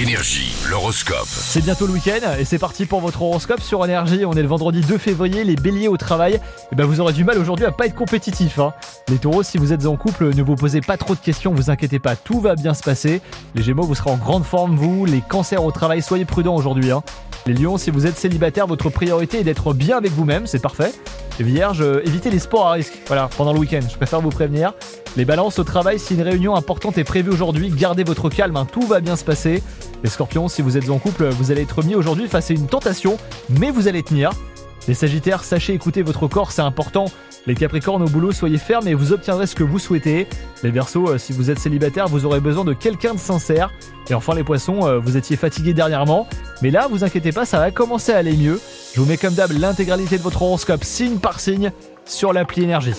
Énergie, l'horoscope. C'est bientôt le week-end et c'est parti pour votre horoscope sur Énergie. On est le vendredi 2 février, les béliers au travail. Et ben vous aurez du mal aujourd'hui à pas être compétitif. hein. Les taureaux, si vous êtes en couple, ne vous posez pas trop de questions, vous inquiétez pas, tout va bien se passer. Les gémeaux, vous serez en grande forme, vous. Les cancers au travail, soyez prudents aujourd'hui. hein. Les lions, si vous êtes célibataire, votre priorité est d'être bien avec vous-même, c'est parfait. Les vierges, euh, évitez les sports à risque. Voilà, pendant le week-end, je préfère vous prévenir. Les balances au travail, si une réunion importante est prévue aujourd'hui, gardez votre calme, hein, tout va bien se passer. Les scorpions, si vous êtes en couple, vous allez être mis aujourd'hui face à une tentation, mais vous allez tenir. Les sagittaires, sachez écouter votre corps, c'est important. Les capricornes au boulot, soyez fermes et vous obtiendrez ce que vous souhaitez. Les versos, euh, si vous êtes célibataire, vous aurez besoin de quelqu'un de sincère. Et enfin les poissons, euh, vous étiez fatigués dernièrement. Mais là, vous inquiétez pas, ça va commencer à aller mieux. Je vous mets comme d'hab l'intégralité de votre horoscope signe par signe sur l'appli énergie.